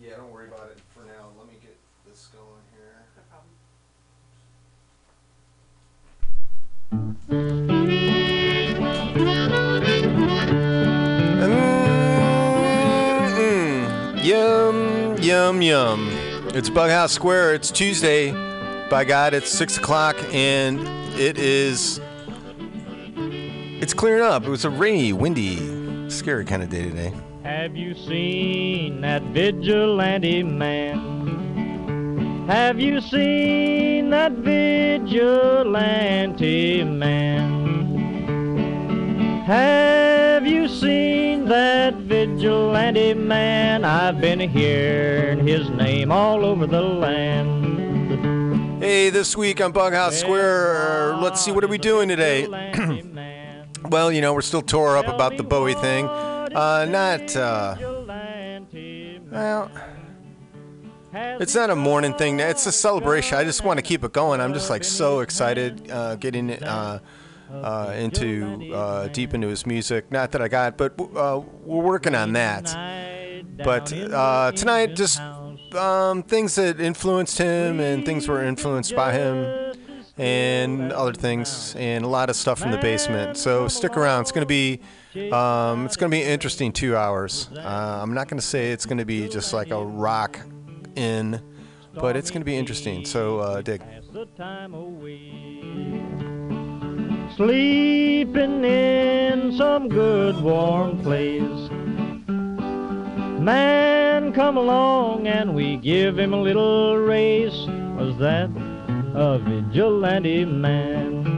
Yeah, don't worry about it for now. Let me get this going here. No problem. Mm-mm. Yum, yum, yum. It's Bughouse Square. It's Tuesday. By God, it's 6 o'clock, and it is. It's clearing up. It was a rainy, windy, scary kind of day today. Have you seen that vigilante man? Have you seen that vigilante man? Have you seen that vigilante man? I've been hearing his name all over the land. Hey, this week on Bughouse Square, uh, let's see, what are we doing today? Well, you know, we're still tore up about the Bowie thing. Uh, not, uh, well, it's not a mourning thing. It's a celebration. I just want to keep it going. I'm just like so excited uh, getting uh, uh, into uh, deep into his music. Not that I got, but uh, we're working on that. But uh, tonight, just um, things that influenced him and things were influenced by him and other things and a lot of stuff from the basement. So stick around. It's gonna be um, it's gonna be an interesting two hours. Uh, I'm not gonna say it's gonna be just like a rock in, but it's gonna be interesting. So uh, dig. Sleeping in some good warm place. Man come along and we give him a little race. Was that a vigilante man?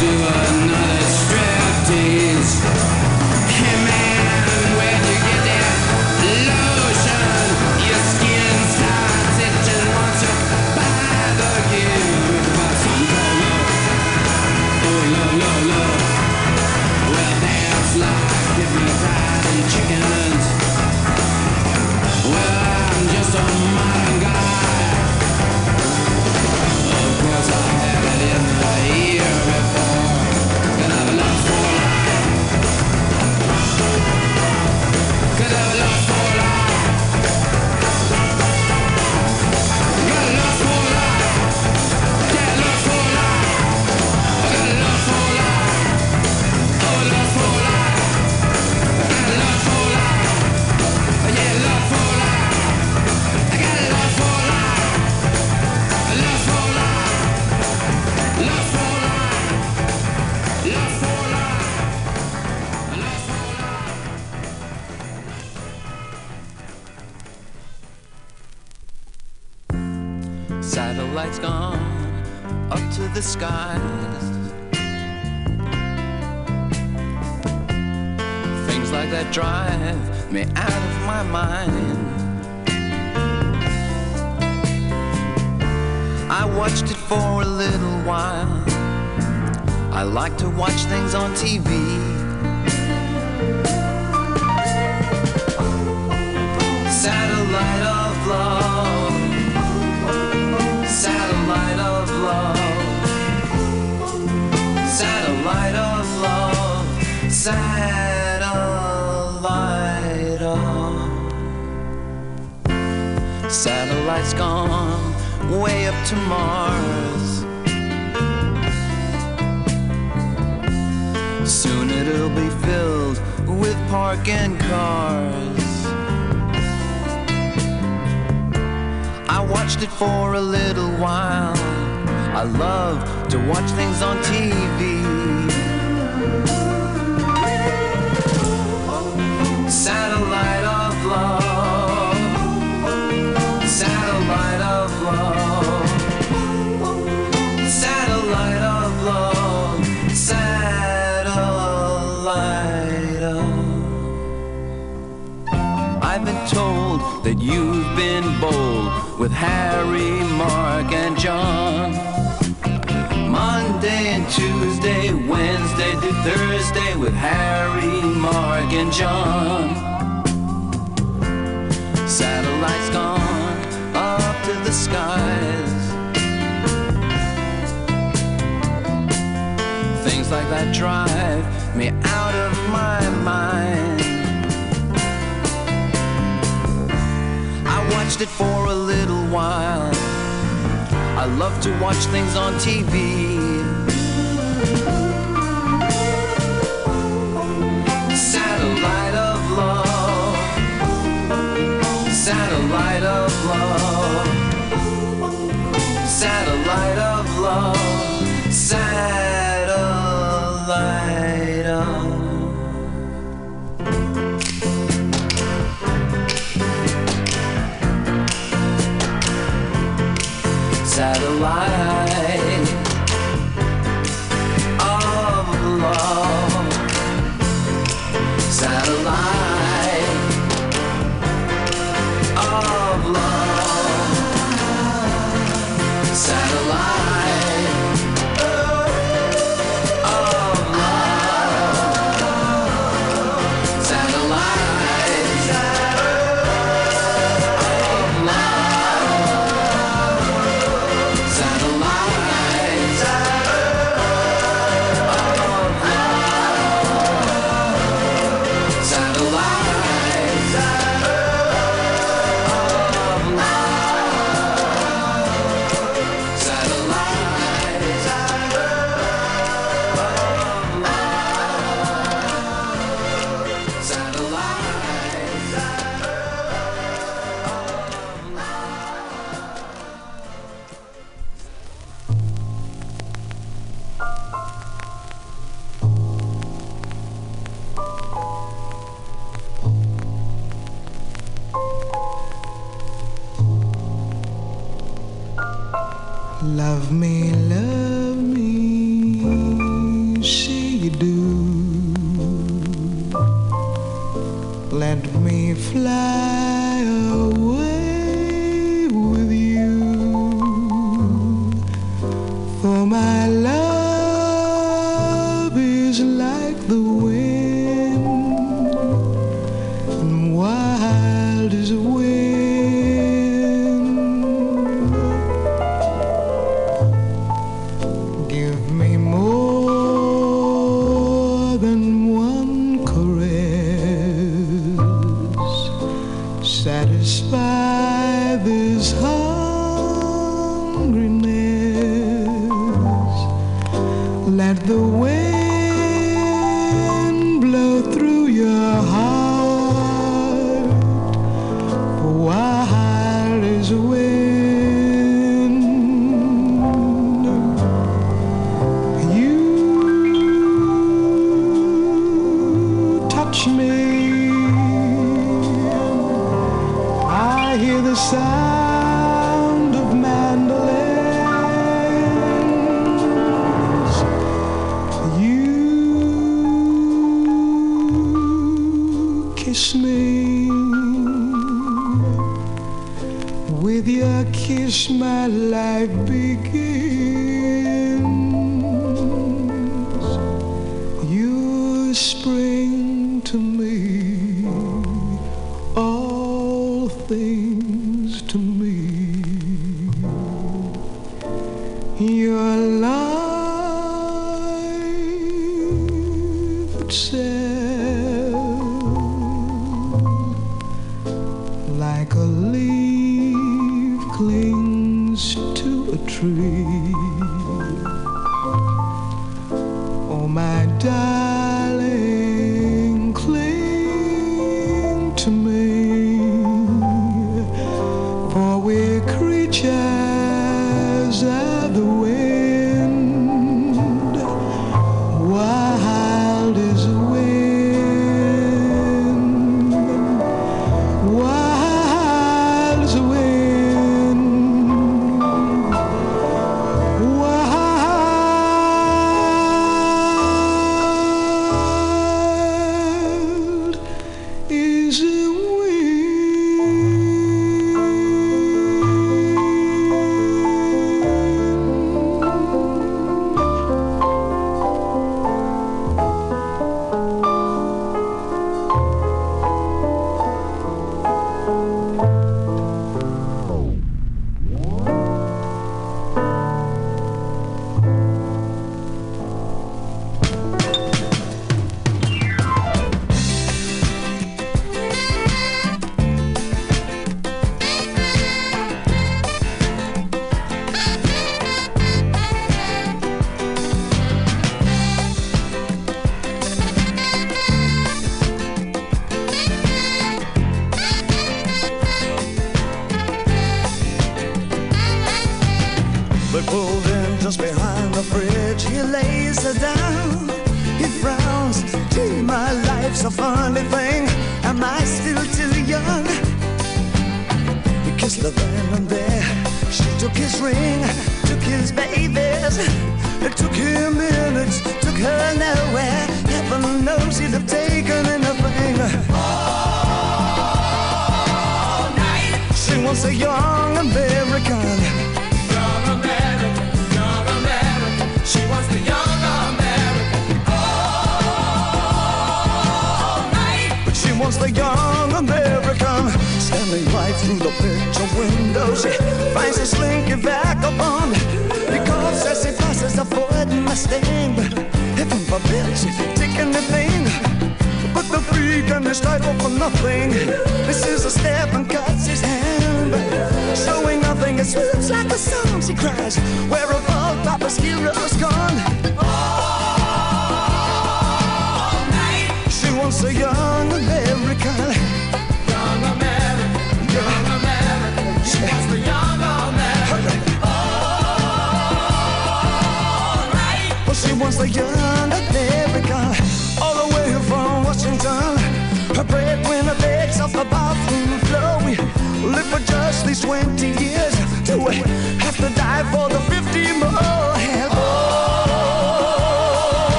Do I striptease.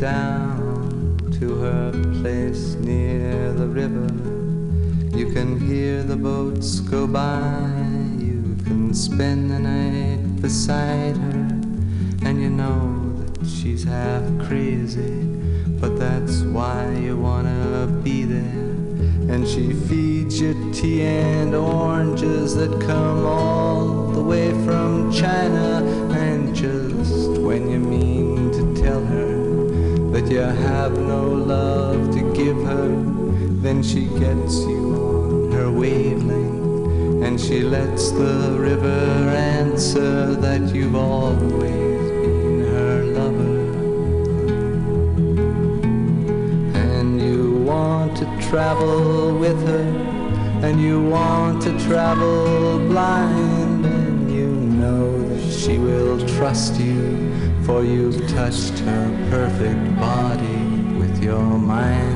Down to her place near the river. You can hear the boats go by. You can spend the night beside her. And you know that she's half crazy. But that's why you wanna be there. And she feeds you tea and oranges that come she gets you on her wavelength. And she lets the river answer that you've always been her lover. And you want to travel with her, and you want to travel blind, and you know that she will trust you, for you've touched her perfect body with your mind.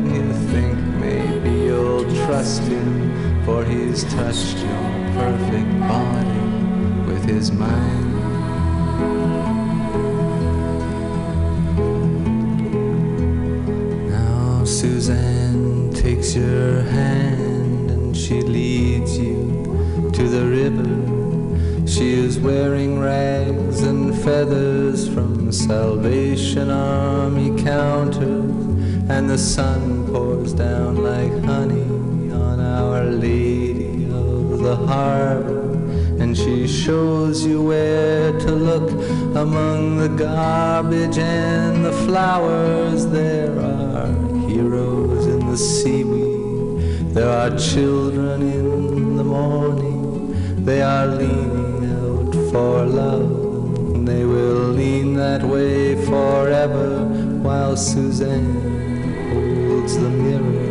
trust him, for he's touched your perfect body with his mind. Now Suzanne takes your hand and she leads you to the river. She is wearing rags and feathers from Salvation Army counters, and the sun pours down like honey on Our Lady of the Harbor. And she shows you where to look among the garbage and the flowers. There are heroes in the seaweed. There are children in the morning. They are leaning out for love. And they will lean that way forever while Suzanne holds the mirror.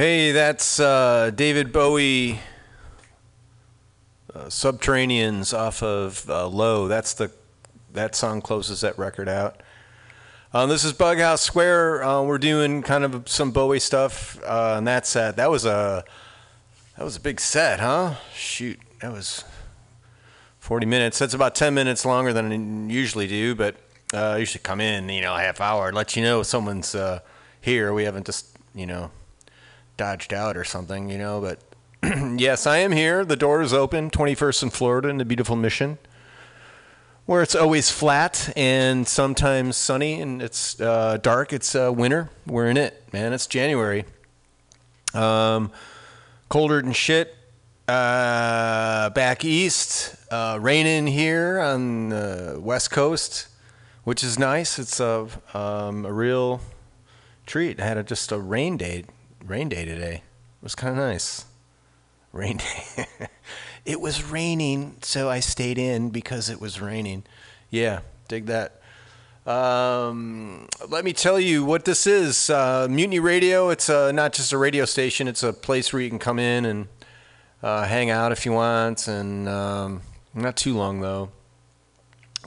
Hey, that's uh, David Bowie. Uh, Subterraneans off of uh, Low. That's the that song closes that record out. Um, this is Bughouse Square. Uh, we're doing kind of some Bowie stuff uh, on that set. That was a that was a big set, huh? Shoot, that was 40 minutes. That's about 10 minutes longer than I usually do, but uh, I usually come in, you know, a half hour, let you know someone's uh, here. We haven't just, you know, dodged out or something, you know, but yes, I am here. The door is open, 21st in Florida in the beautiful Mission, where it's always flat and sometimes sunny and it's uh, dark. It's uh, winter. We're in it, man. It's January. Um, colder than shit. Uh, back east, uh, raining here on the west coast, which is nice. It's a um, a real treat. I had a, just a rain day, rain day today. It was kind of nice. Rain day. it was raining, so I stayed in because it was raining. Yeah, dig that. Um, let me tell you what this is. Uh, Mutiny Radio. It's uh, not just a radio station. It's a place where you can come in and uh, hang out if you want, and um, not too long though.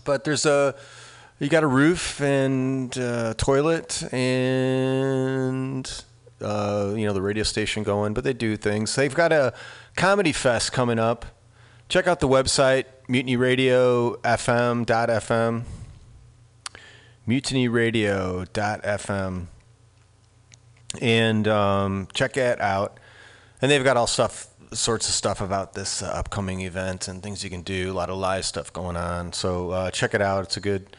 But there's a you got a roof and uh, toilet and uh, you know the radio station going, but they do things. They've got a comedy fest coming up. Check out the website mutinyradio.fm.fm mutinyradio.fm and um, check it out. And they've got all stuff, sorts of stuff about this uh, upcoming event and things you can do. A lot of live stuff going on. So uh, check it out. It's a good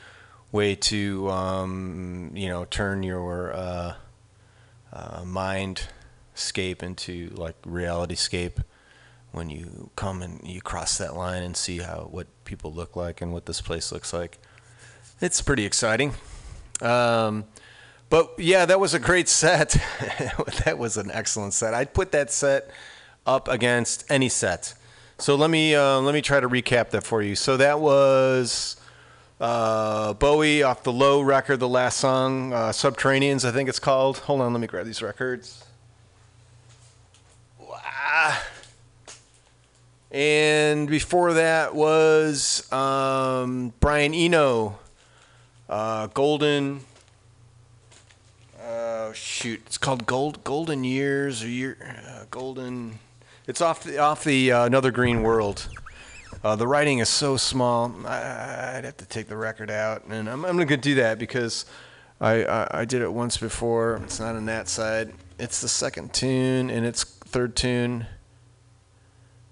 way to um, you know turn your uh, uh, mindscape into like reality scape when you come and you cross that line and see how what people look like and what this place looks like. It's pretty exciting. Um, but yeah, that was a great set. that was an excellent set. I'd put that set up against any set. So let me uh, let me try to recap that for you. So that was uh, Bowie off the Low record, the last song, uh, Subterraneans, I think it's called. Hold on, let me grab these records. And before that was um, Brian Eno, uh, Golden. Uh, shoot, it's called Gold Golden Years or Year uh, Golden. It's off the off the uh, Another Green World. Uh, the writing is so small. I'd have to take the record out, and I'm, I'm going to do that because I, I I did it once before. It's not on that side. It's the second tune, and it's third tune.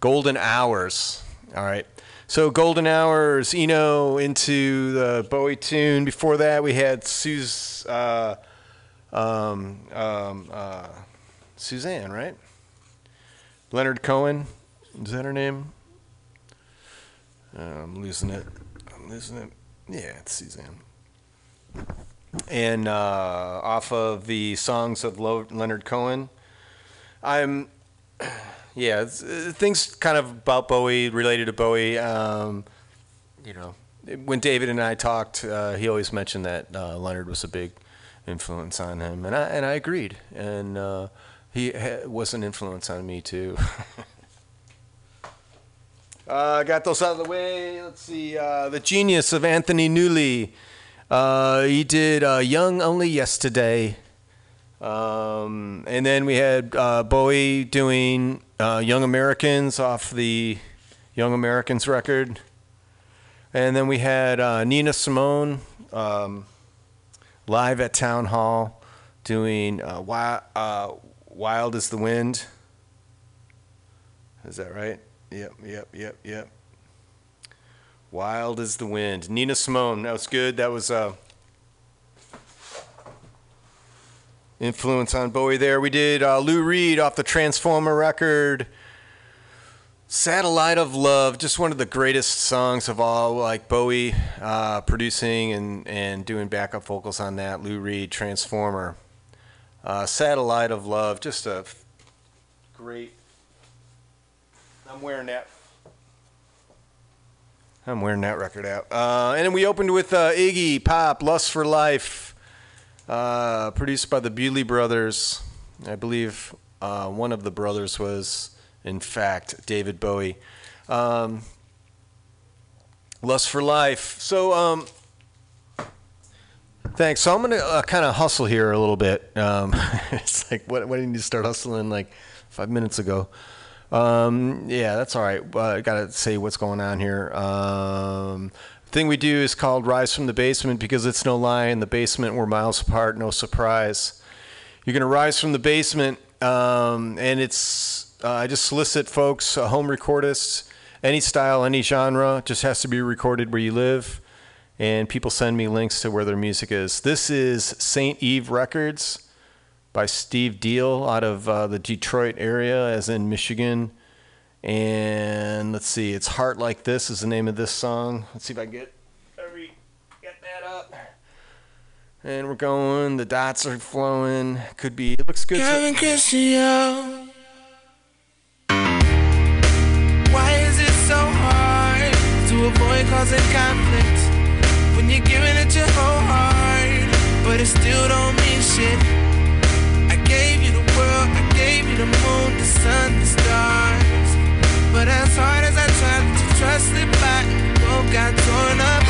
Golden Hours. All right. So Golden Hours, Eno into the Bowie tune. Before that, we had Suze, uh, um, um, uh, Suzanne, right? Leonard Cohen. Is that her name? Uh, I'm losing it. I'm losing it. Yeah, it's Suzanne. And uh, off of the songs of Lo- Leonard Cohen, I'm yeah, uh, things kind of about Bowie related to Bowie. Um, you know, when David and I talked, uh, he always mentioned that Leonard was a big influence on him, and I and I agreed. And he ha- was an influence on me too. uh, got those out of the way. Let's see. Uh, the genius of Anthony Newley. Uh, he did uh, "Young Only Yesterday." Um, and then we had uh, Bowie doing uh, Young Americans off the Young Americans record. And then we had Nina Simone um, live at Town Hall doing Wild as the Wind. Is that right? Yep, yep, yep, yep. Wild as the Wind. Nina Simone, that was good. That was. Uh, influence on Bowie there. We did uh, Lou Reed off the Transformer record. Satellite of Love, just one of the greatest songs of all. Like Bowie uh, producing and, and doing backup vocals on that. Lou Reed, Transformer. Uh, Satellite of Love, just a great. I'm wearing that. I'm wearing that record out. Uh, and then we opened with uh, Iggy Pop, Lust for Life uh, produced by the Bewlay Brothers. I believe uh, one of the brothers was, in fact, David Bowie. Um, Lust for Life. So, um, thanks. So I'm gonna uh, kind of hustle here a little bit. Um, it's like what, what did you to start hustling like five minutes ago? Um, yeah, that's all right. Uh, I gotta say what's going on here. Um, thing we do is called Rise from the Basement because it's no lie. In the basement, we're miles apart. No surprise. You're gonna rise from the basement, um, and it's uh, I just solicit folks, uh, home recordists, any style, any genre. Just has to be recorded where you live, and people send me links to where their music is. This is Saint Eve Records by Steve Deal out of uh, the Detroit area, as in Michigan. And let's see, it's Heart Like This is the name of this song. Let's see if I can get every get that up. And we're going. The dots are flowing. Could be. It looks good. Kevin. Why is it so hard to avoid causing conflict when you're giving it your whole heart, but it still don't mean shit? World, I gave you the moon, the sun, the stars, but as hard as I tried to trust it back, both got torn apart.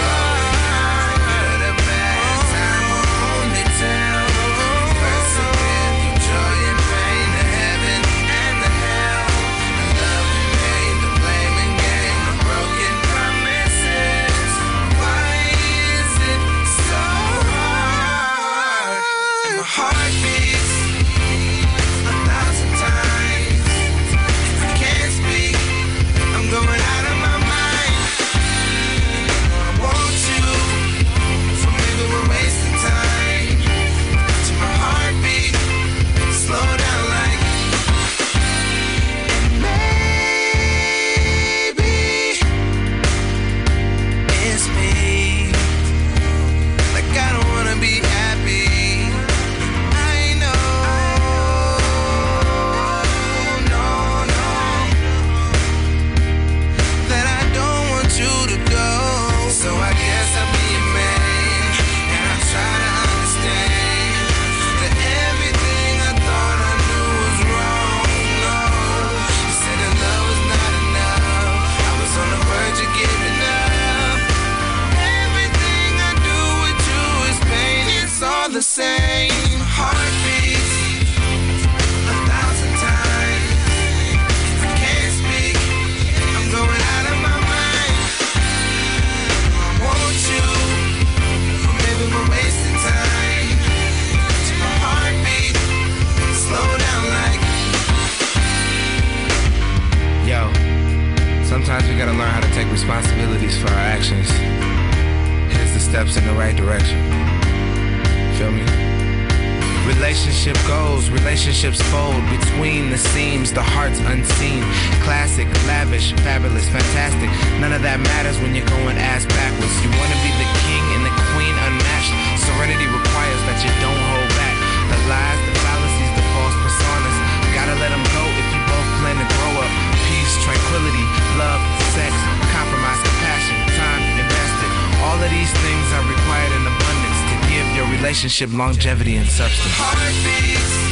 Gotta learn how to take responsibilities for our actions. Here's the steps in the right direction. Feel me? Relationship goes, relationships fold between the seams, the heart's unseen. Classic, lavish, fabulous, fantastic. None of that matters when you're going ass backwards. You wanna be the king and the queen unmatched. Serenity requires that you don't hold back. The lies, the fallacies, the false personas. Gotta let them go if you both plan to grow up. Peace, tranquility, love, sex, compromise, compassion, time invested. All of these things are required in abundance to give your relationship longevity and substance. Heartbeats,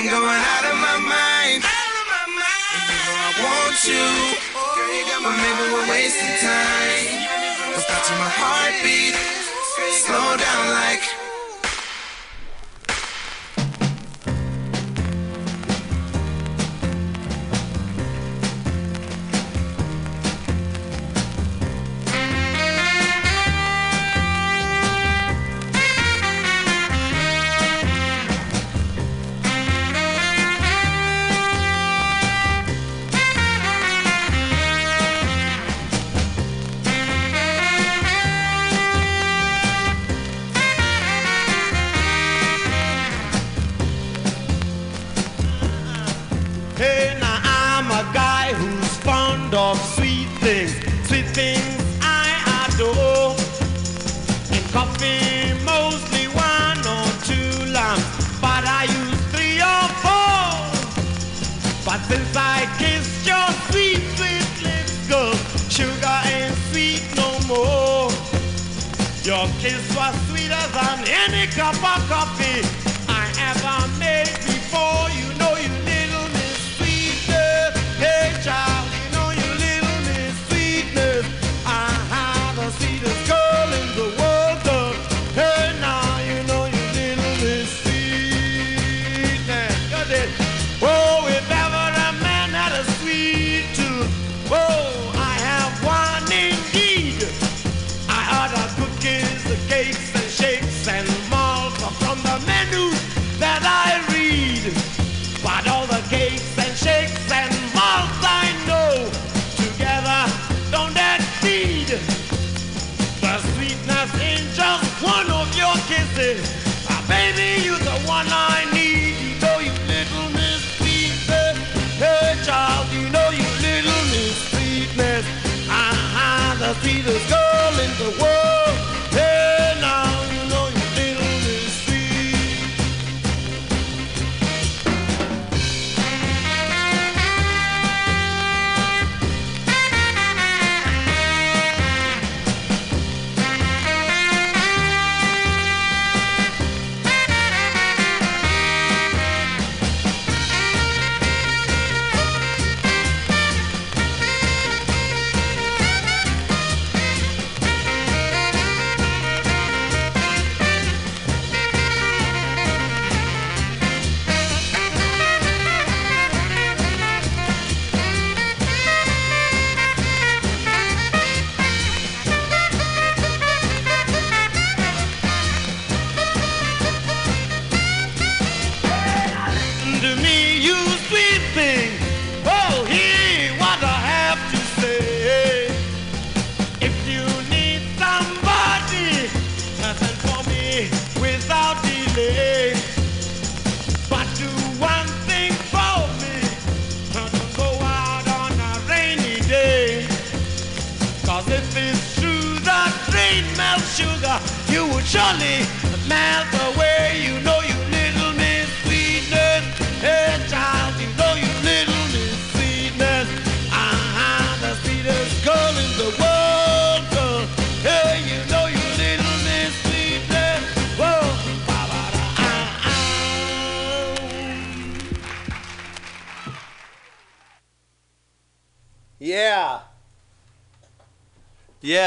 I'm going out of my mind. I want you, oh. but maybe we're wasting time. But touching my heartbeat, slow down like.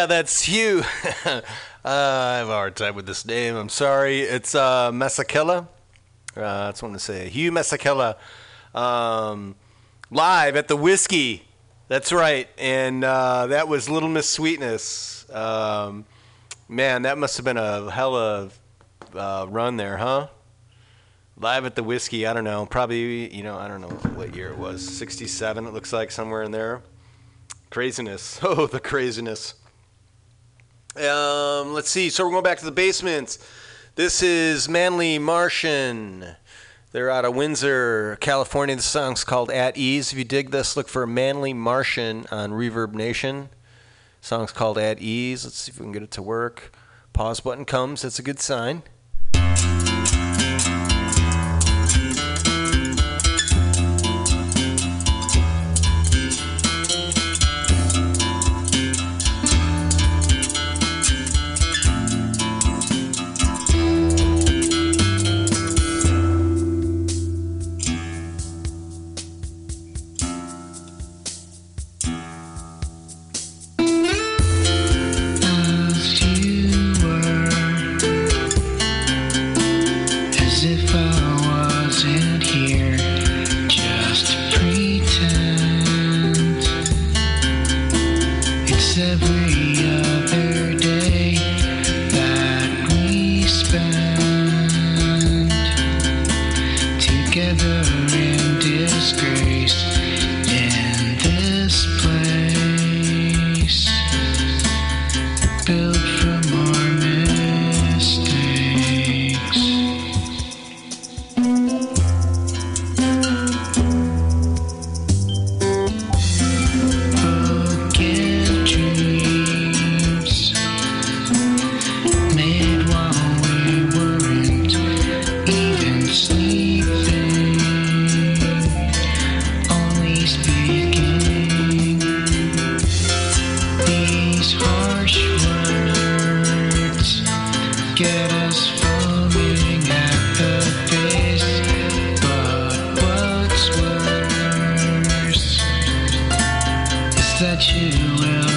That's Hugh. uh, I have a hard time with this name. I'm sorry. It's uh, Masekela. Uh, that's what I'm going to say. Hugh Masekela. Um, live at the Whiskey. That's right. And uh, that was Little Miss Sweetness. Um, man, that must have been a hell of uh, run there, huh? Live at the Whiskey. I don't know. Probably, you know, I don't know what year it was. 67, it looks like, somewhere in there. Craziness. Oh, the craziness. Um, let's see. So we're going back to the basements. This is Manly Martian. They're out of Windsor, California. The song's called At Ease. If you dig this, look for Manly Martian on Reverb Nation. song's called At Ease. Let's see if we can get it to work. Pause button comes. That's a good sign. That you will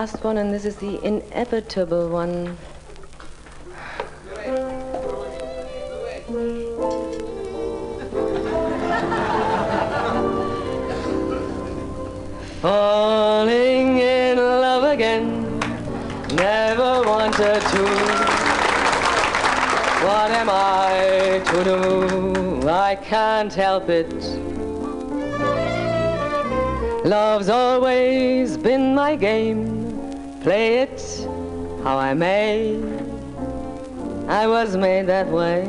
last one, and this is the inevitable one. Falling in love again, never wanted to. What am I to do? I can't help it. Love's always been my game. Play it how I may. I was made that way.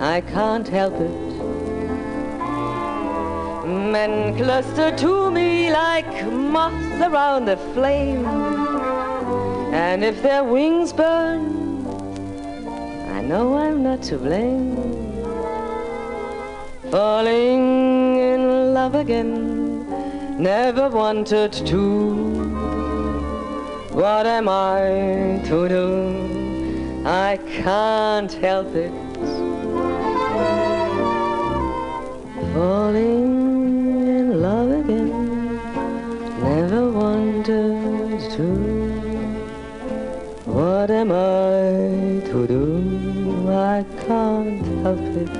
I can't help it. Men cluster to me like moths around a flame. And if their wings burn, I know I'm not to blame. Falling in love again, never wanted to. What am I to do? I can't help it. Falling in love again, never wanted to. What am I to do? I can't help it.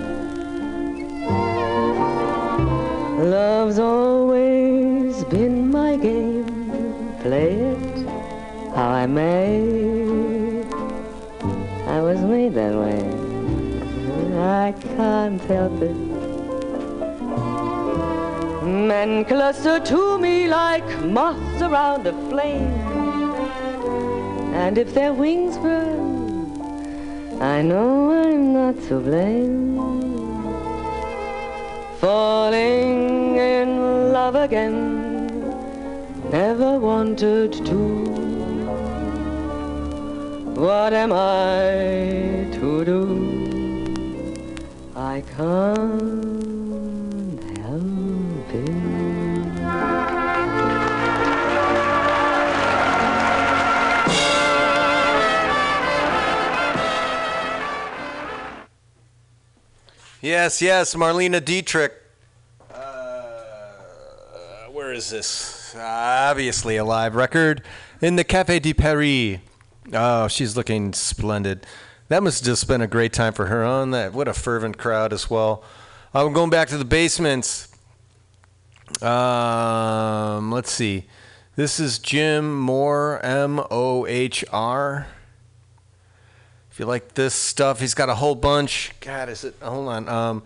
Love's always been my game. Play I may. I was made that way. I can't help it. Men cluster to me like moths around a flame. And if their wings burn, I know I'm not to blame. Falling in love again, never wanted to. What am I to do? I can't help it. Yes, yes, Marlene Dietrich. Uh, where is this? Obviously a live record in the Cafe de Paris. Oh, she's looking splendid. That must have just been a great time for her on that. What a fervent crowd as well. I'm going back to the basements. Um, let's see. This is Jim Mohr, M O H R. If you like this stuff, he's got a whole bunch. God, is it? Hold on. Um,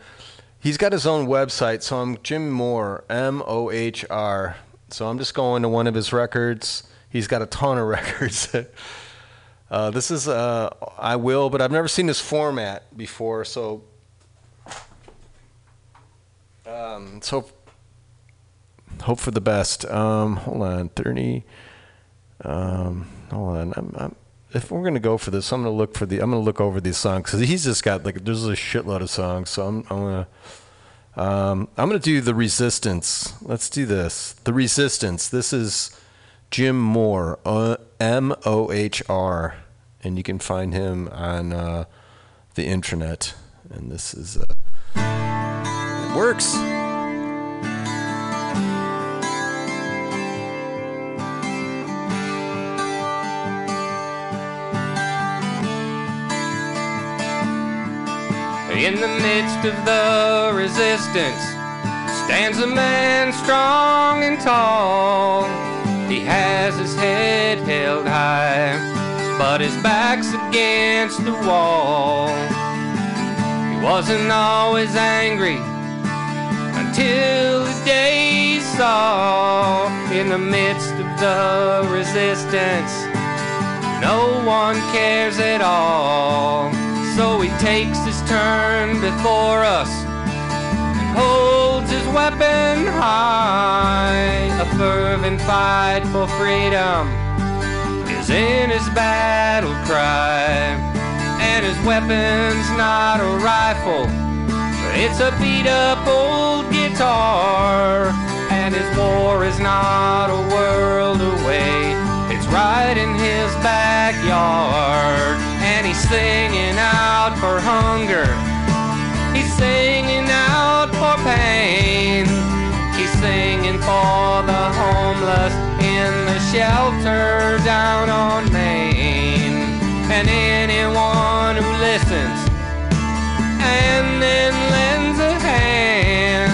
he's got his own website. So I'm Jim Mohr, M O H R. So I'm just going to one of his records. He's got a ton of records. Uh, this is uh, I will, but I've never seen this format before. So, um, so hope for the best. Um, hold on, thirty. Um, hold on. I'm, I'm, if we're gonna go for this, I'm gonna look for the. I'm gonna look over these songs because he's just got like there's a shitload of songs. So I'm, I'm gonna. Um, I'm gonna do the Resistance. Let's do this. The Resistance. This is Jim Mohr, M O H R, and you can find him on uh, the intranet. And this is uh, it works. In the midst of the resistance stands a man strong and tall. He has his head held high, but his back's against the wall. He wasn't always angry until the day he saw in the midst of the resistance. No one cares at all. So he takes his turn before us and holds weapon high. A fervent fight for freedom is in his battle cry. And his weapon's not a rifle, it's a beat up old guitar. And his war is not a world away, it's right in his backyard. And he's singing out for hunger, he's singing out for pain. Singing for the homeless in the shelter down on Main. And anyone who listens and then lends a hand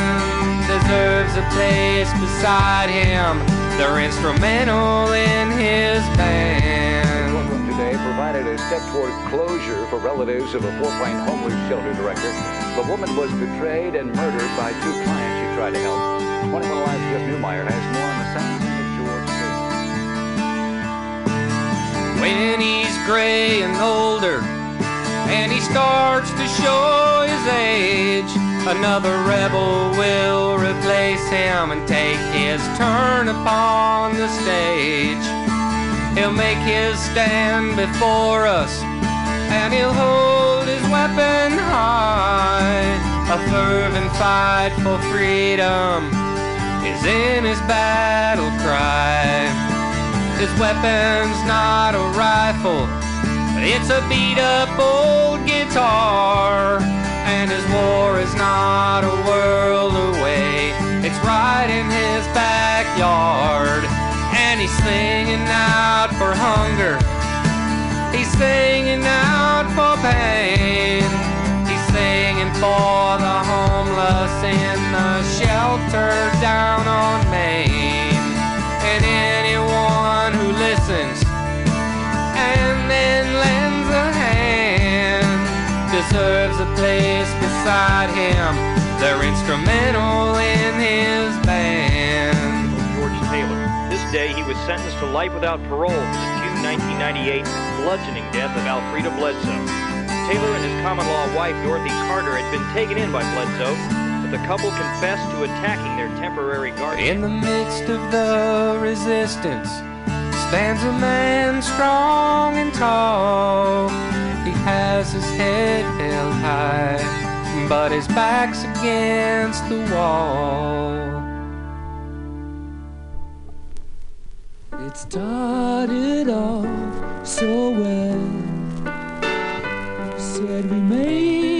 deserves a place beside him. They're instrumental in his band. Courtroom today provided a step toward closure for relatives of a Fort-Wayne homeless shelter director. The woman was betrayed and murdered by two clients she tried to help. 21 Alive Jeff Newmeyer has more on the sentencing of George Taylor. when he's gray and older and he starts to show his age another rebel will replace him and take his turn upon the stage he'll make his stand before us and he'll hold his weapon high a fervent fight for freedom is in his battle cry his weapon's not a rifle, but it's a beat up old guitar. And his war is not a world away, it's right in his backyard. And he's singing out for hunger, he's singing out for pain. He's singing for the homeless in the shelter down on Main. And anyone who listens and then lends a hand deserves a place beside him. They're instrumental in his band. George Taylor. This day he was sentenced to life without parole for the June 1998 bludgeoning death of Alfreda Bledsoe. Taylor and his common law wife Dorothy Carter had been taken in by Bledsoe, but the couple confessed to attacking their temporary guardian. In the midst of the resistance stands a man strong and tall. He has his head held high, but his back's against the wall. It started off so well. Said we made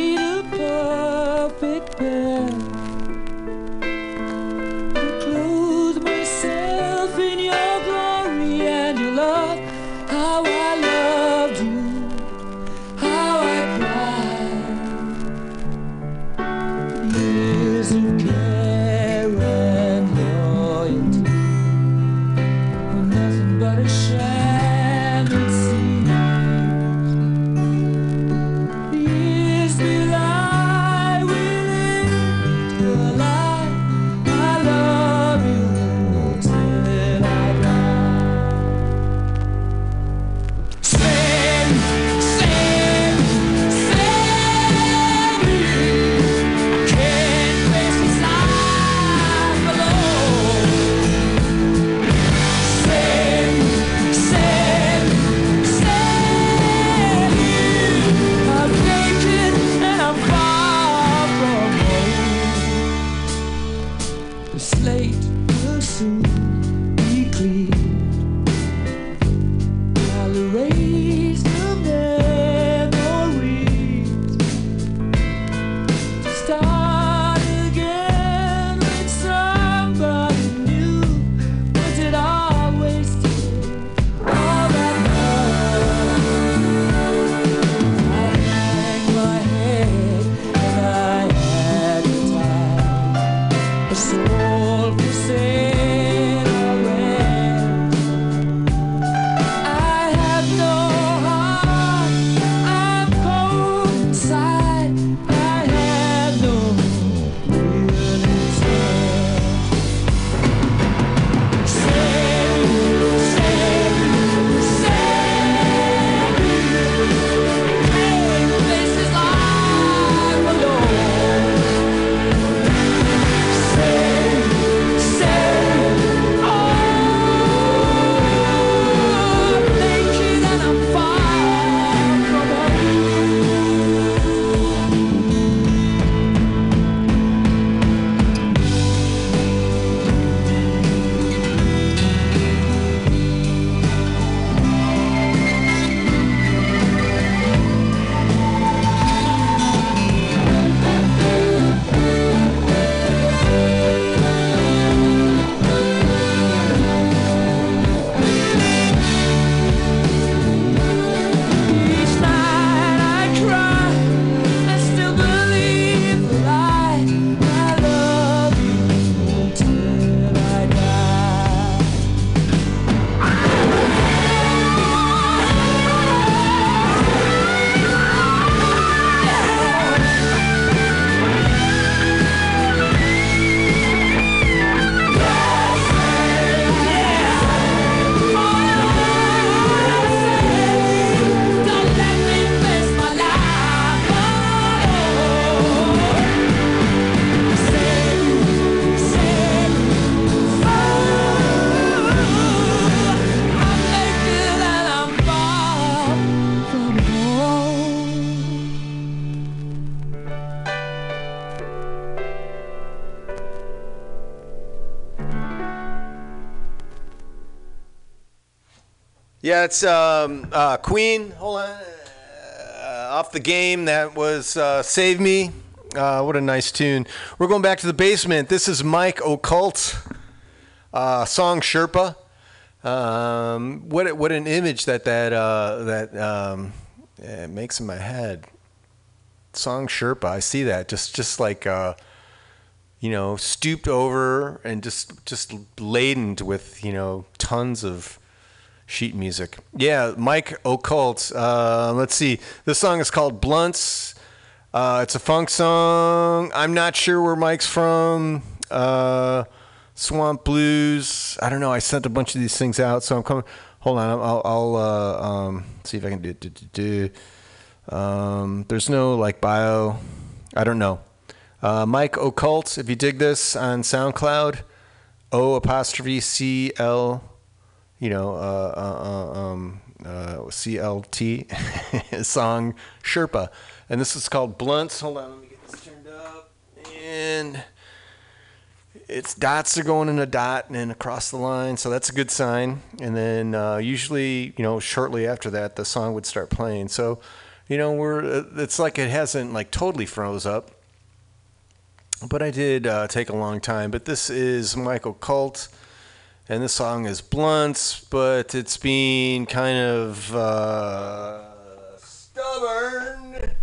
Yeah, it's um, uh, Queen. Hold on. Uh, off the game. That was uh, Save Me. Uh, what a nice tune. We're going back to the basement. This is Mike Occult. Uh, song Sherpa. Um, what what an image that that uh, that um, makes in my head. Song Sherpa. I see that just just like you know stooped over and just just laden with you know tons of sheet music. Yeah, Mike Occult. Uh, let's see. This song is called Blunts. Uh, it's a funk song. I'm not sure where Mike's from. Uh, Swamp Blues. I don't know. I sent a bunch of these things out, so I'm coming. Hold on. I'll, I'll uh, um, see if I can do. do, do, do. Um, there's no like bio. I don't know. Uh, Mike Occult. If you dig this on SoundCloud, O apostrophe C L you know, uh, uh, uh, um, uh, CLT song Sherpa. And this is called Blunts. Hold on, let me get this turned up. And its dots are going in a dot and then across the line, so that's a good sign. And then uh, usually, you know, shortly after that, the song would start playing. So, you know, we're uh, it's like it hasn't like totally froze up. But I did uh, take a long time. But this is Michael Cult and this song is blunts, but it's being kind of uh, stubborn.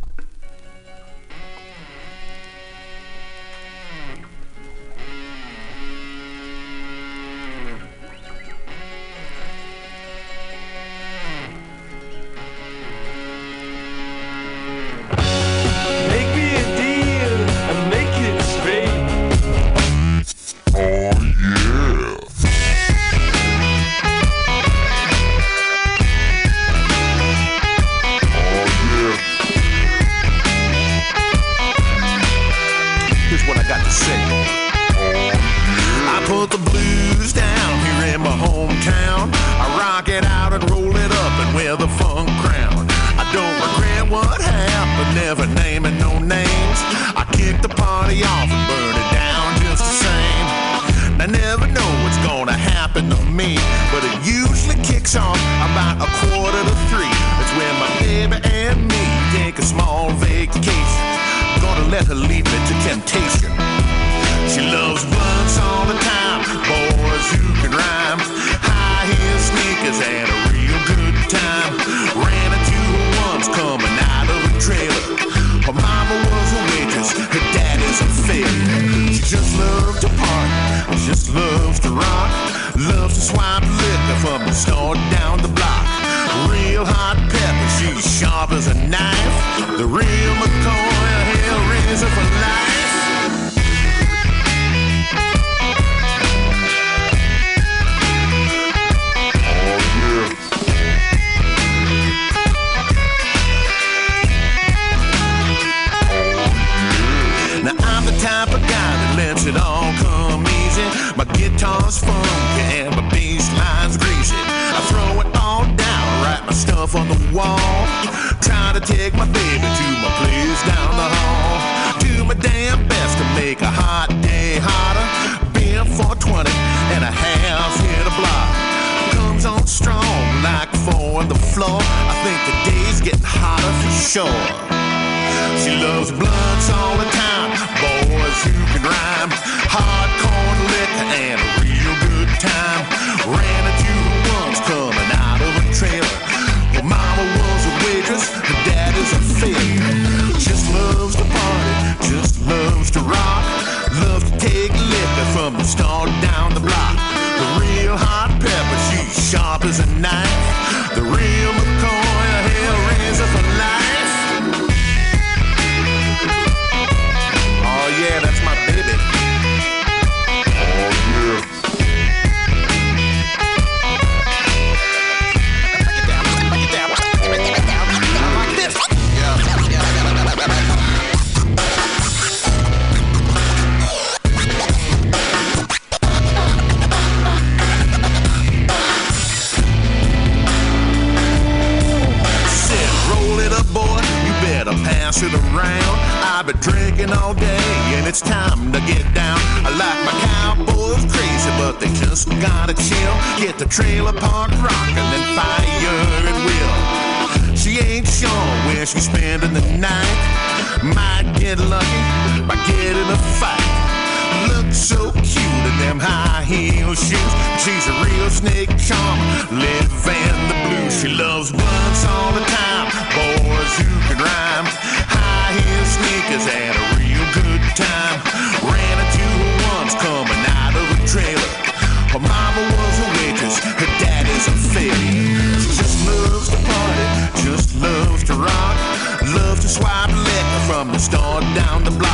From the store down the block.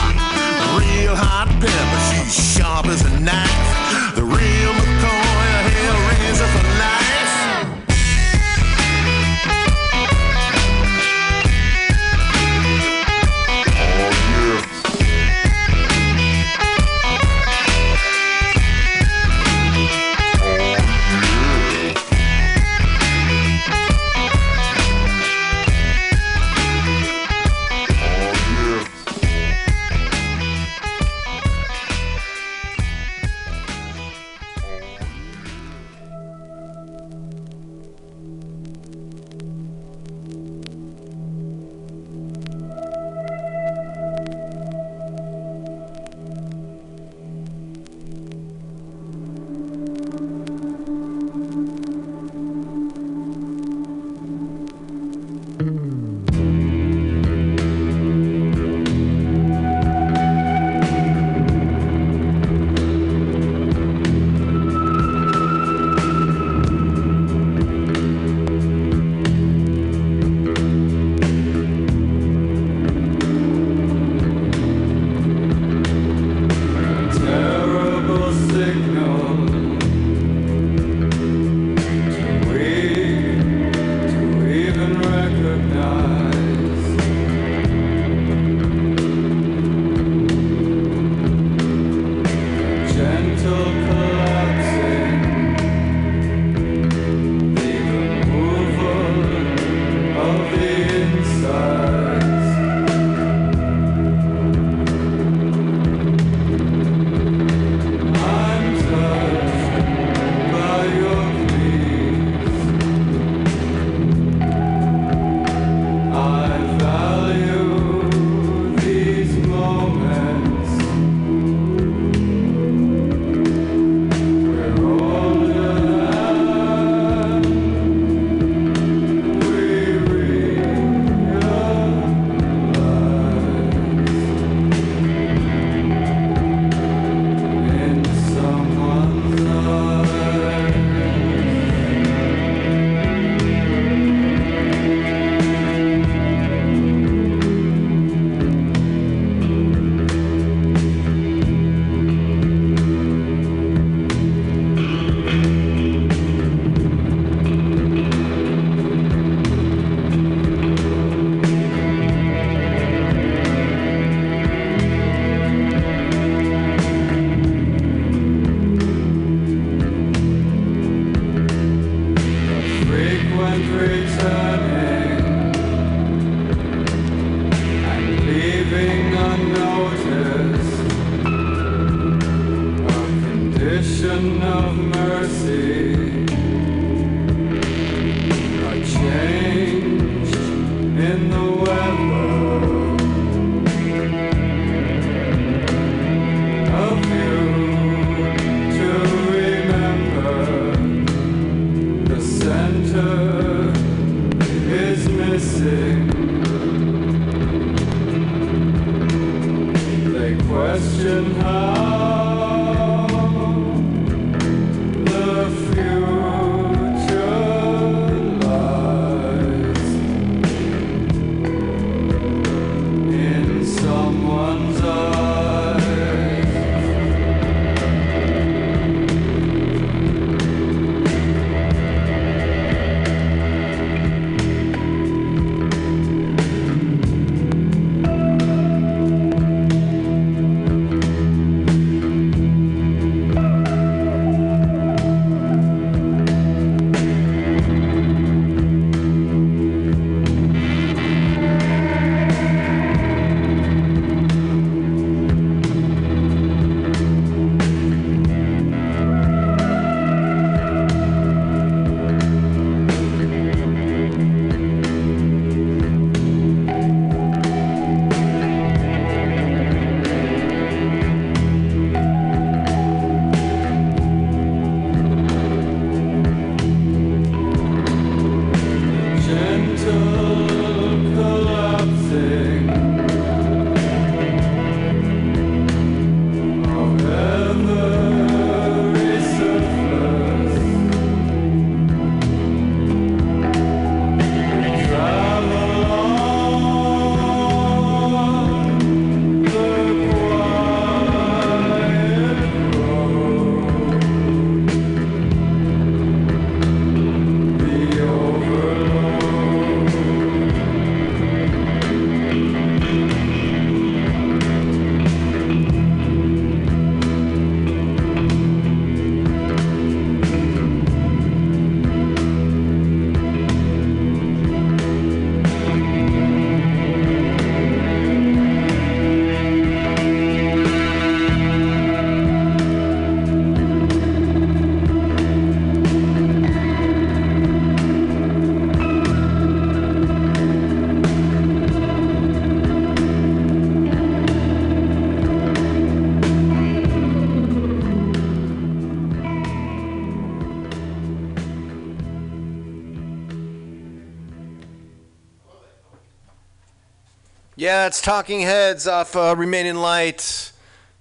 Yeah, it's Talking Heads off uh, Remain in Light.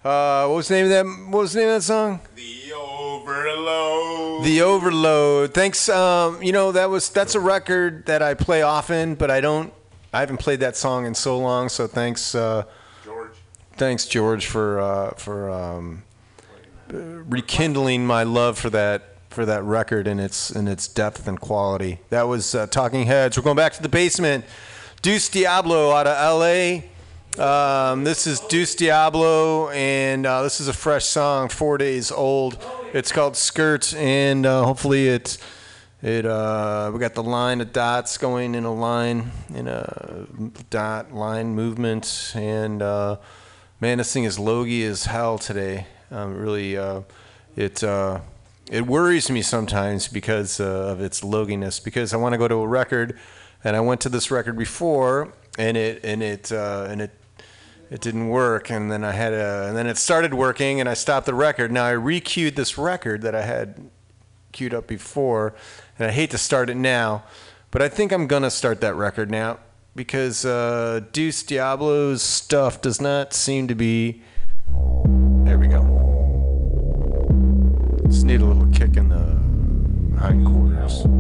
Uh, what was the name of that? What was the name of that song? The Overload. The Overload. Thanks. Um, you know that was that's a record that I play often, but I don't. I haven't played that song in so long. So thanks, uh, George. Thanks, George, for uh, for um, rekindling my love for that for that record and its and its depth and quality. That was uh, Talking Heads. We're going back to the basement. Deuce Diablo out of L.A. Um, this is Deuce Diablo, and uh, this is a fresh song, four days old. It's called Skirt, and uh, hopefully it it uh, we got the line of dots going in a line in a dot line movement, and uh, man, this thing is logy as hell today. Um, really, uh, it uh, it worries me sometimes because of its loginess. Because I want to go to a record, and I went to this record before, and it and it uh, and it it didn't work, and then I had a and then it started working, and I stopped the record. Now I re-queued this record that I had queued up before, and I hate to start it now, but I think I'm gonna start that record now because uh, Deuce Diablo's stuff does not seem to be. There we go. Just need a little kick in the hindquarters.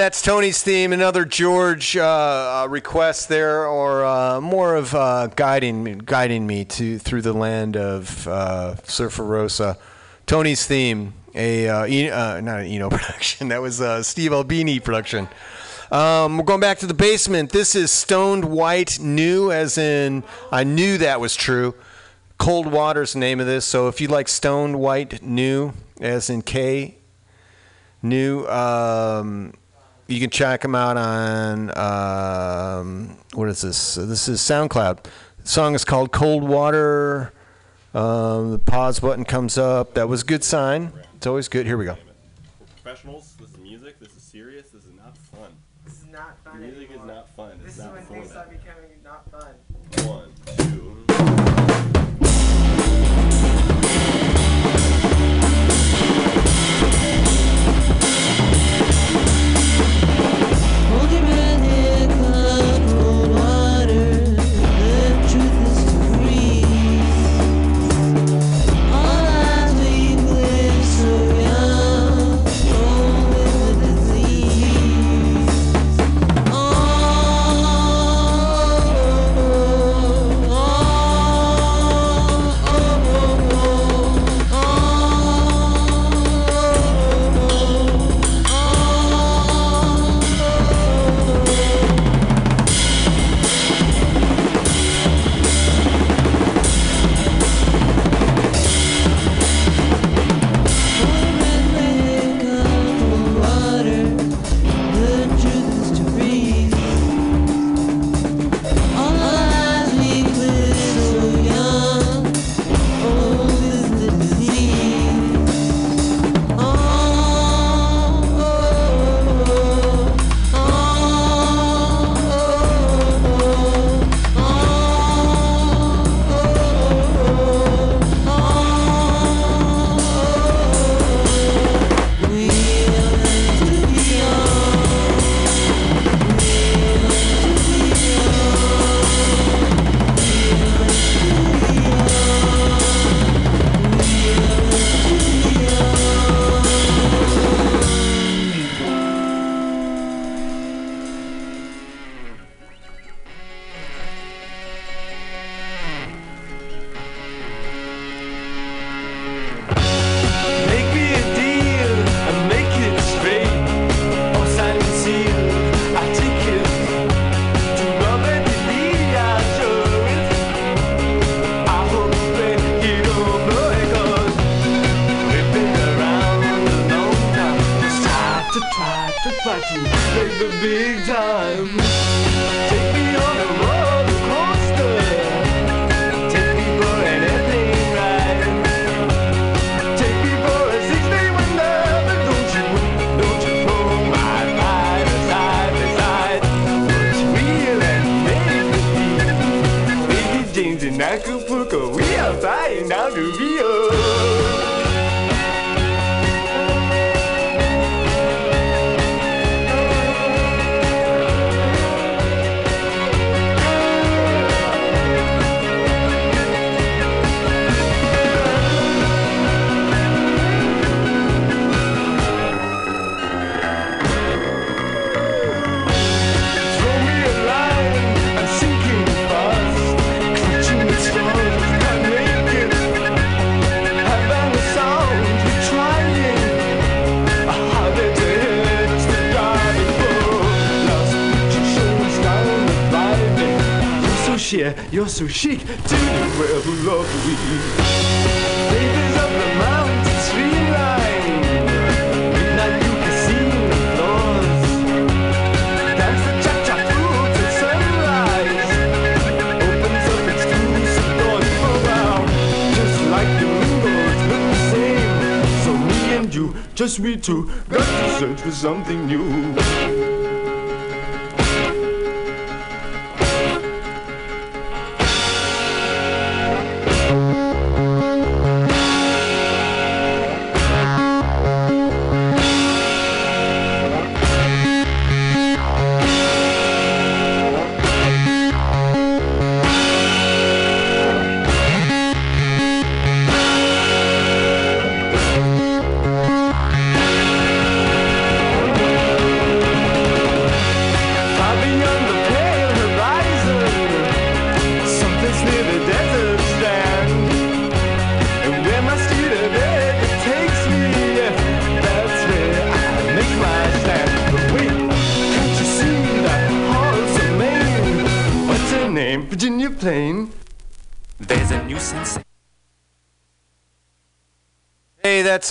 that's Tony's theme. Another George uh, uh, request there, or uh, more of uh, guiding guiding me to through the land of uh, Surfer Rosa. Tony's theme, a uh, e- uh, not an Eno production. That was a Steve Albini production. Um, we're going back to the basement. This is Stoned White Knew, as in I knew that was true. Cold Water's the name of this. So if you like Stoned White Knew, as in K new um, you can check them out on um, what is this? This is SoundCloud. The song is called Cold Water. Um, the pause button comes up. That was a good sign. It's always good. Here we go. Professionals. so chic.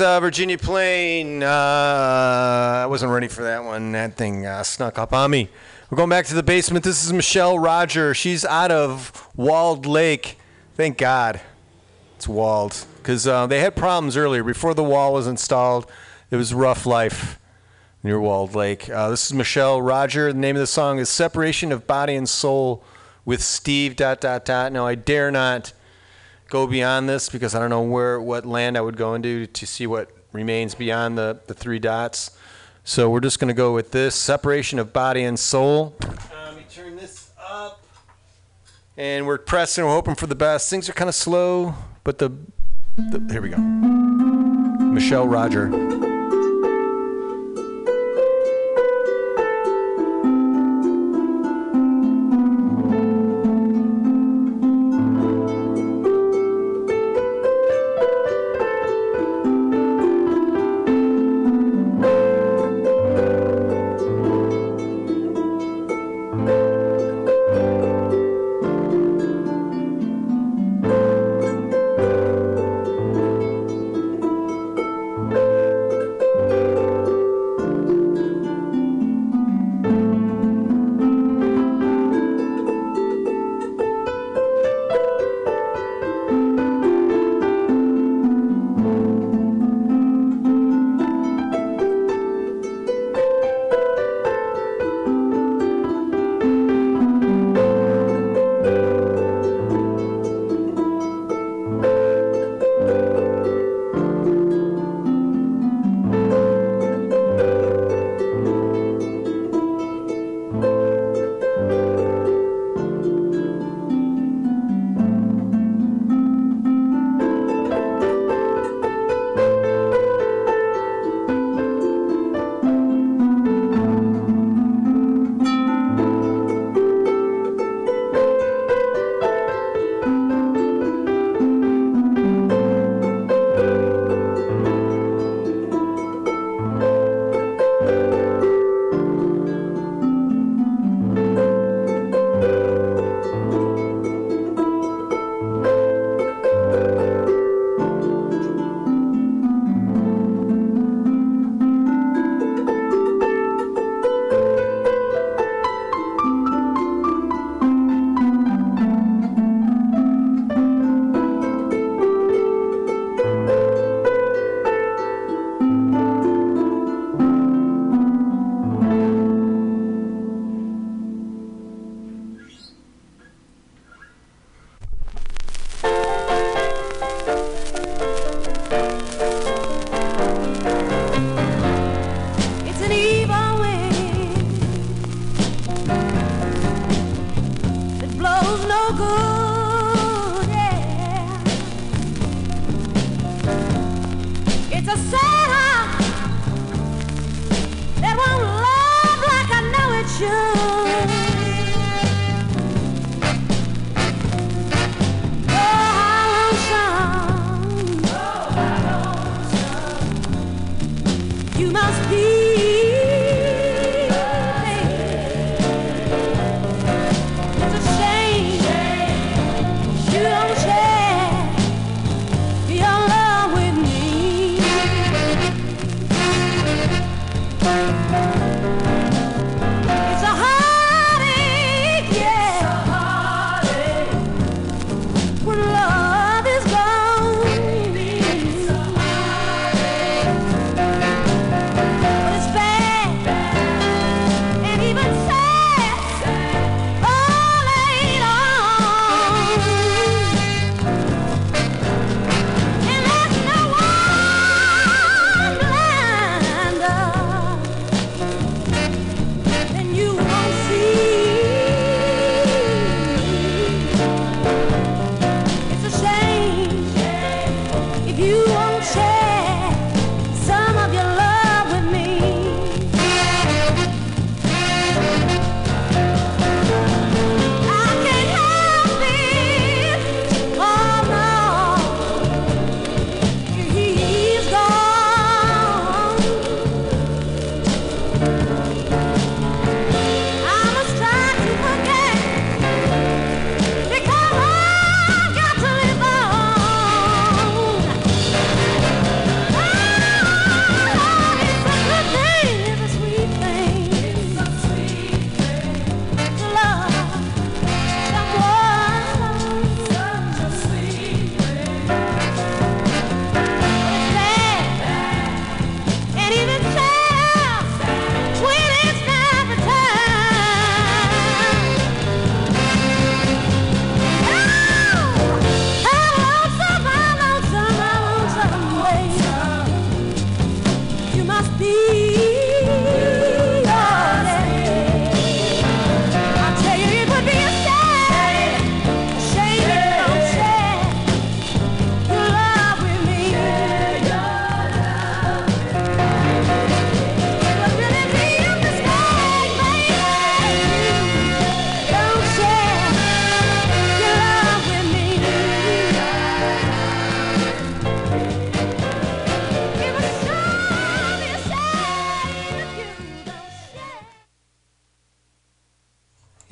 Uh, Virginia Plain. Uh, I wasn't ready for that one. That thing uh, snuck up on me. We're going back to the basement. This is Michelle Roger. She's out of Walled Lake. Thank God it's walled because uh, they had problems earlier. Before the wall was installed, it was rough life near Walled Lake. Uh, this is Michelle Roger. The name of the song is "Separation of Body and Soul" with Steve. Dot dot dot. Now I dare not go beyond this because I don't know where what land I would go into to see what remains beyond the, the three dots. So we're just going to go with this separation of body and soul. Uh, let me turn this up. And we're pressing, we're hoping for the best. Things are kind of slow, but the, the here we go. Michelle Roger.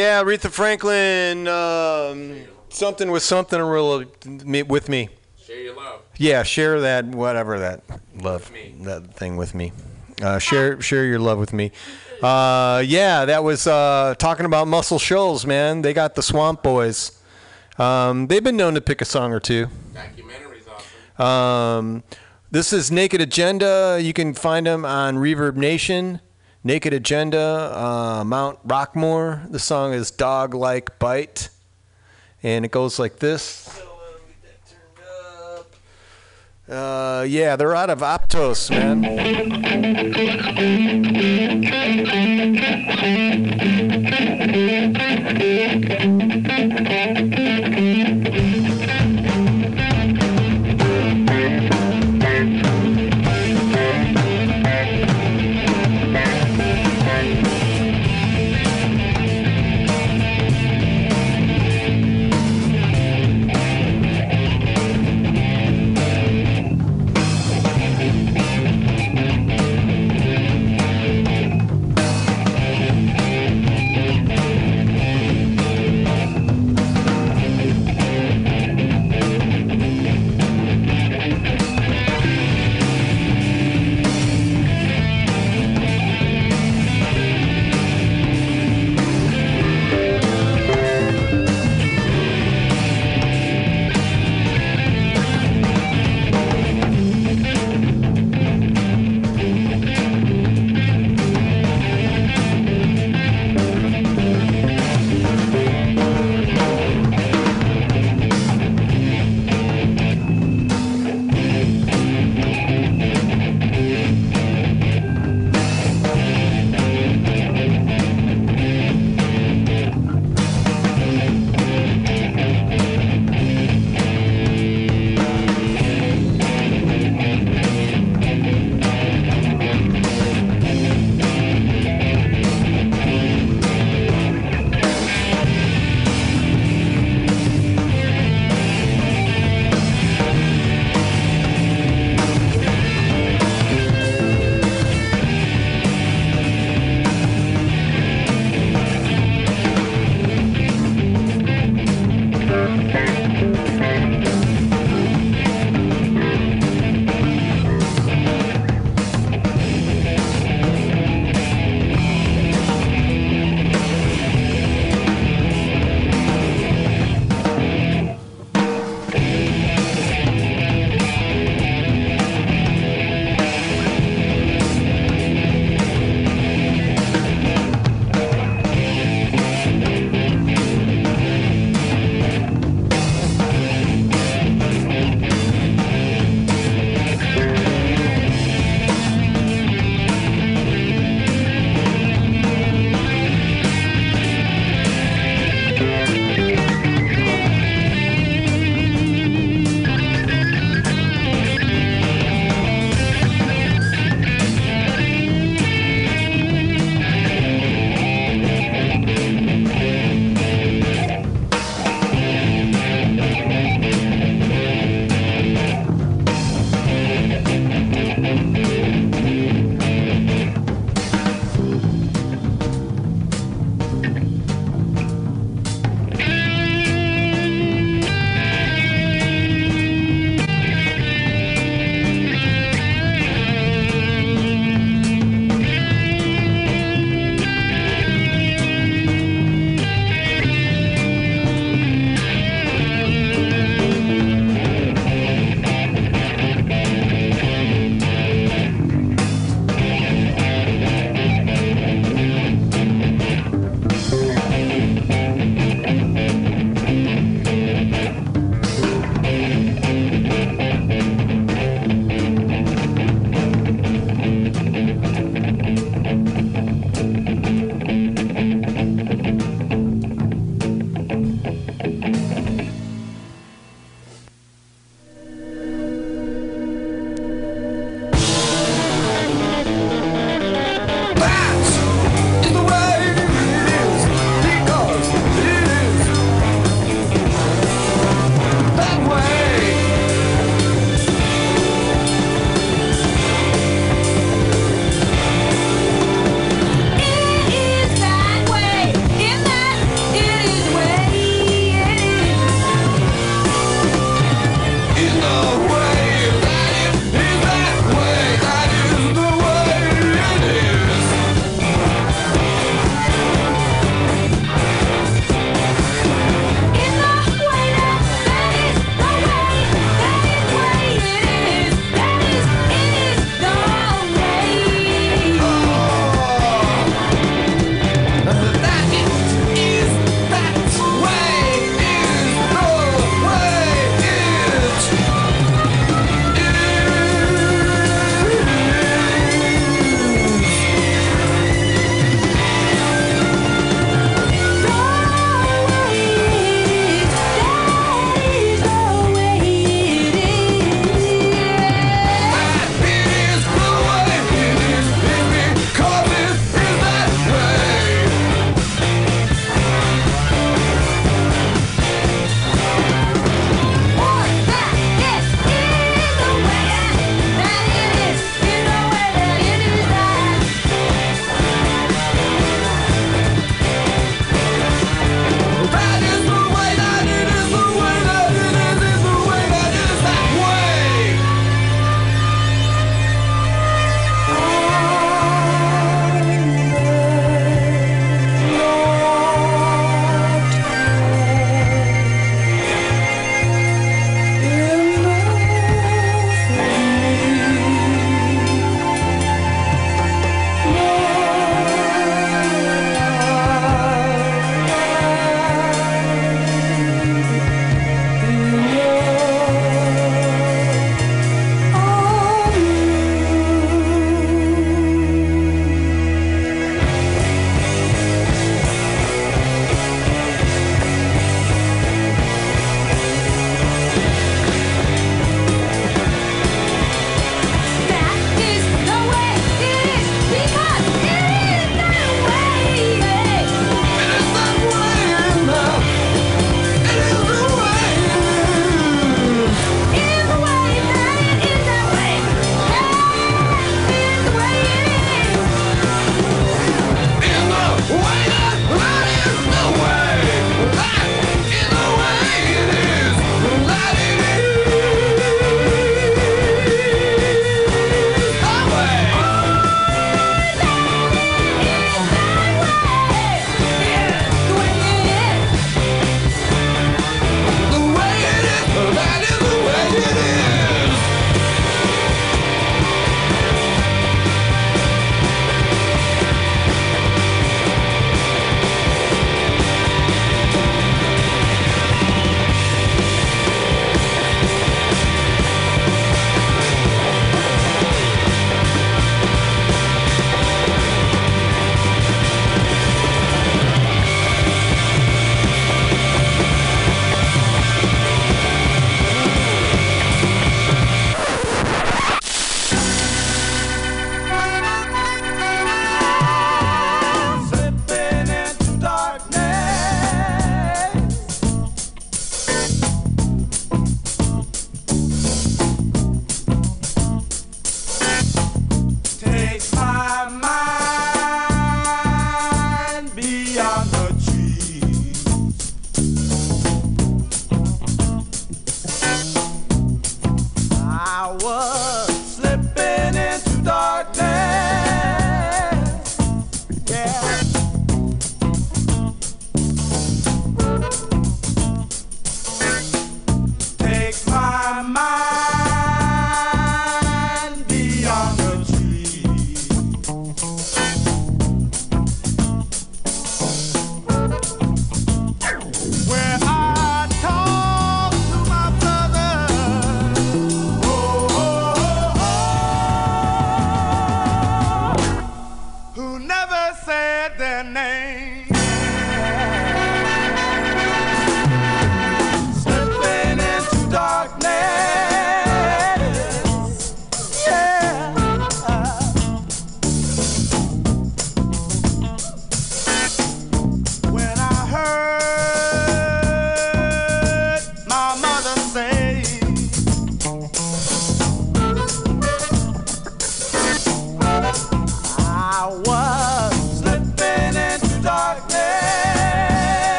Yeah, Aretha Franklin. Um, something with something real with me. Share your love. Yeah, share that whatever that love that thing with me. Uh, share share your love with me. Uh, yeah, that was uh, talking about Muscle Shoals, man. They got the Swamp Boys. Um, they've been known to pick a song or two. Documentaries awesome. Um, this is Naked Agenda. You can find them on Reverb Nation. Naked Agenda, uh, Mount Rockmore. The song is Dog Like Bite. And it goes like this. Uh, yeah, they're out of Optos, man.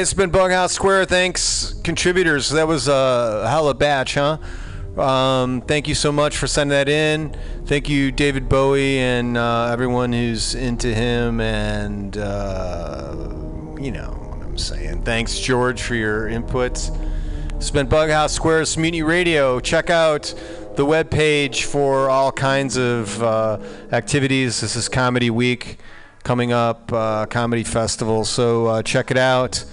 It's been Bughouse Square. Thanks, contributors. That was a hell of a batch, huh? Um, thank you so much for sending that in. Thank you, David Bowie, and uh, everyone who's into him. And, uh, you know what I'm saying. Thanks, George, for your inputs. It's been Bughouse Square's Mutiny Radio. Check out the webpage for all kinds of uh, activities. This is Comedy Week coming up, uh, Comedy Festival. So uh, check it out.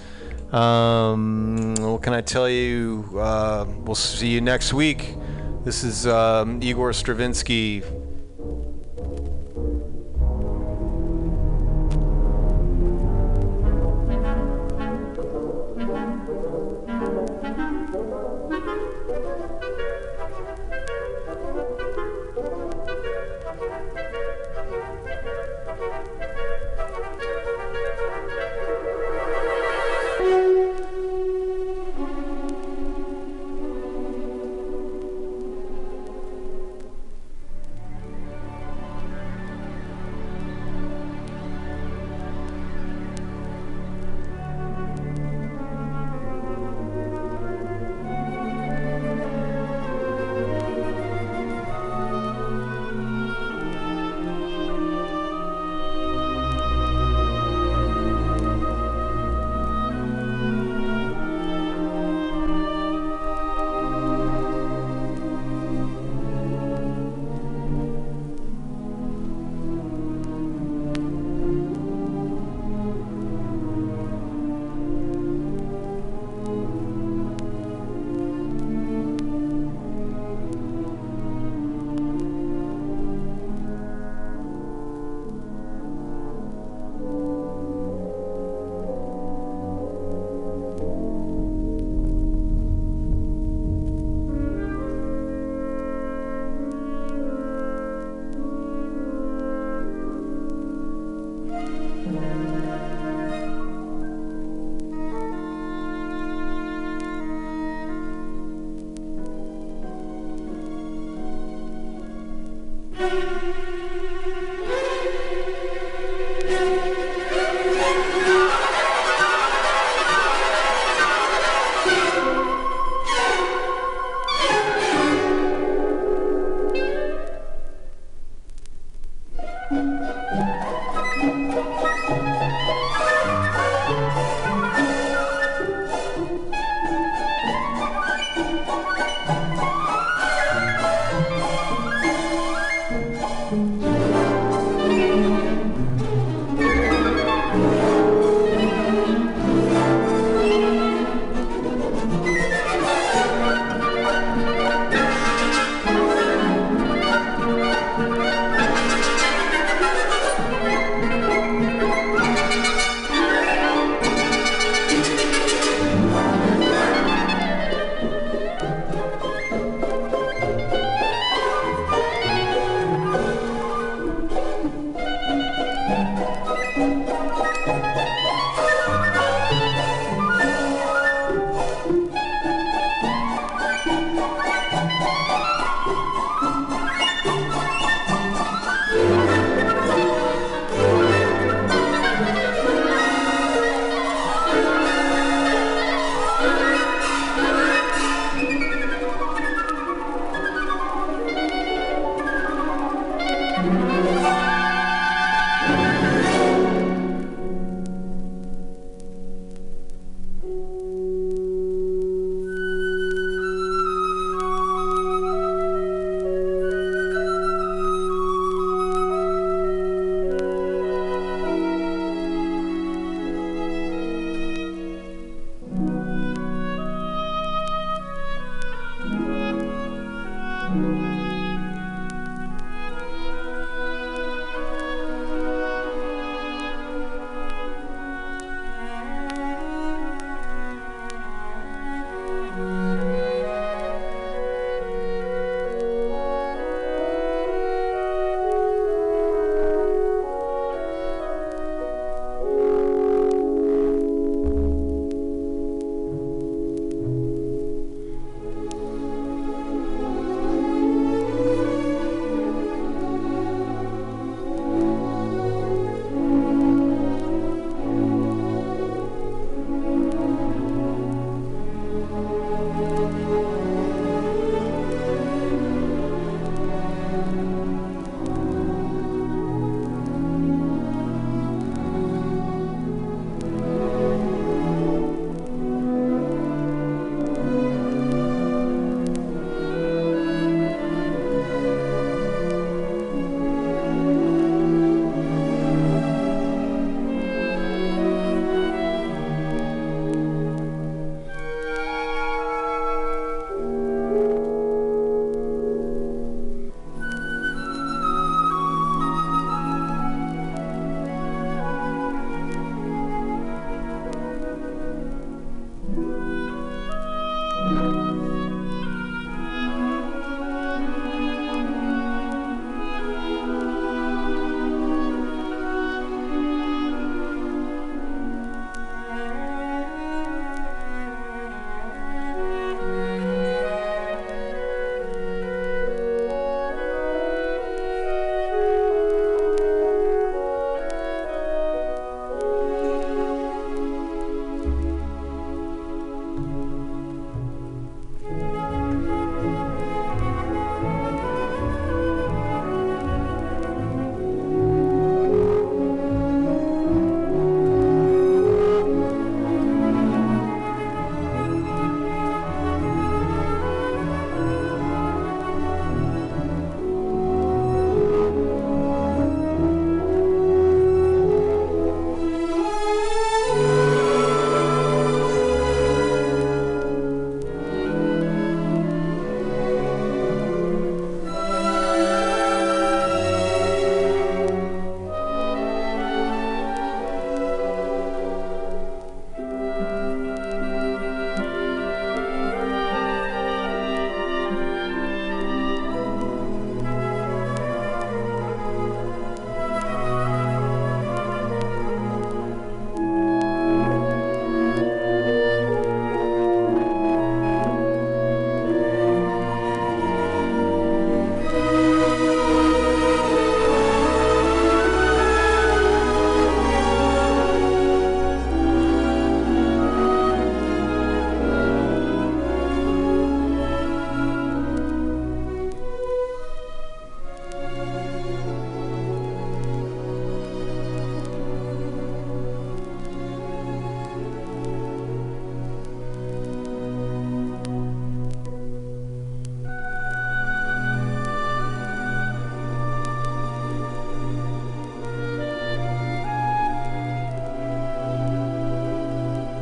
Um, what can I tell you? Uh, we'll see you next week. This is um, Igor Stravinsky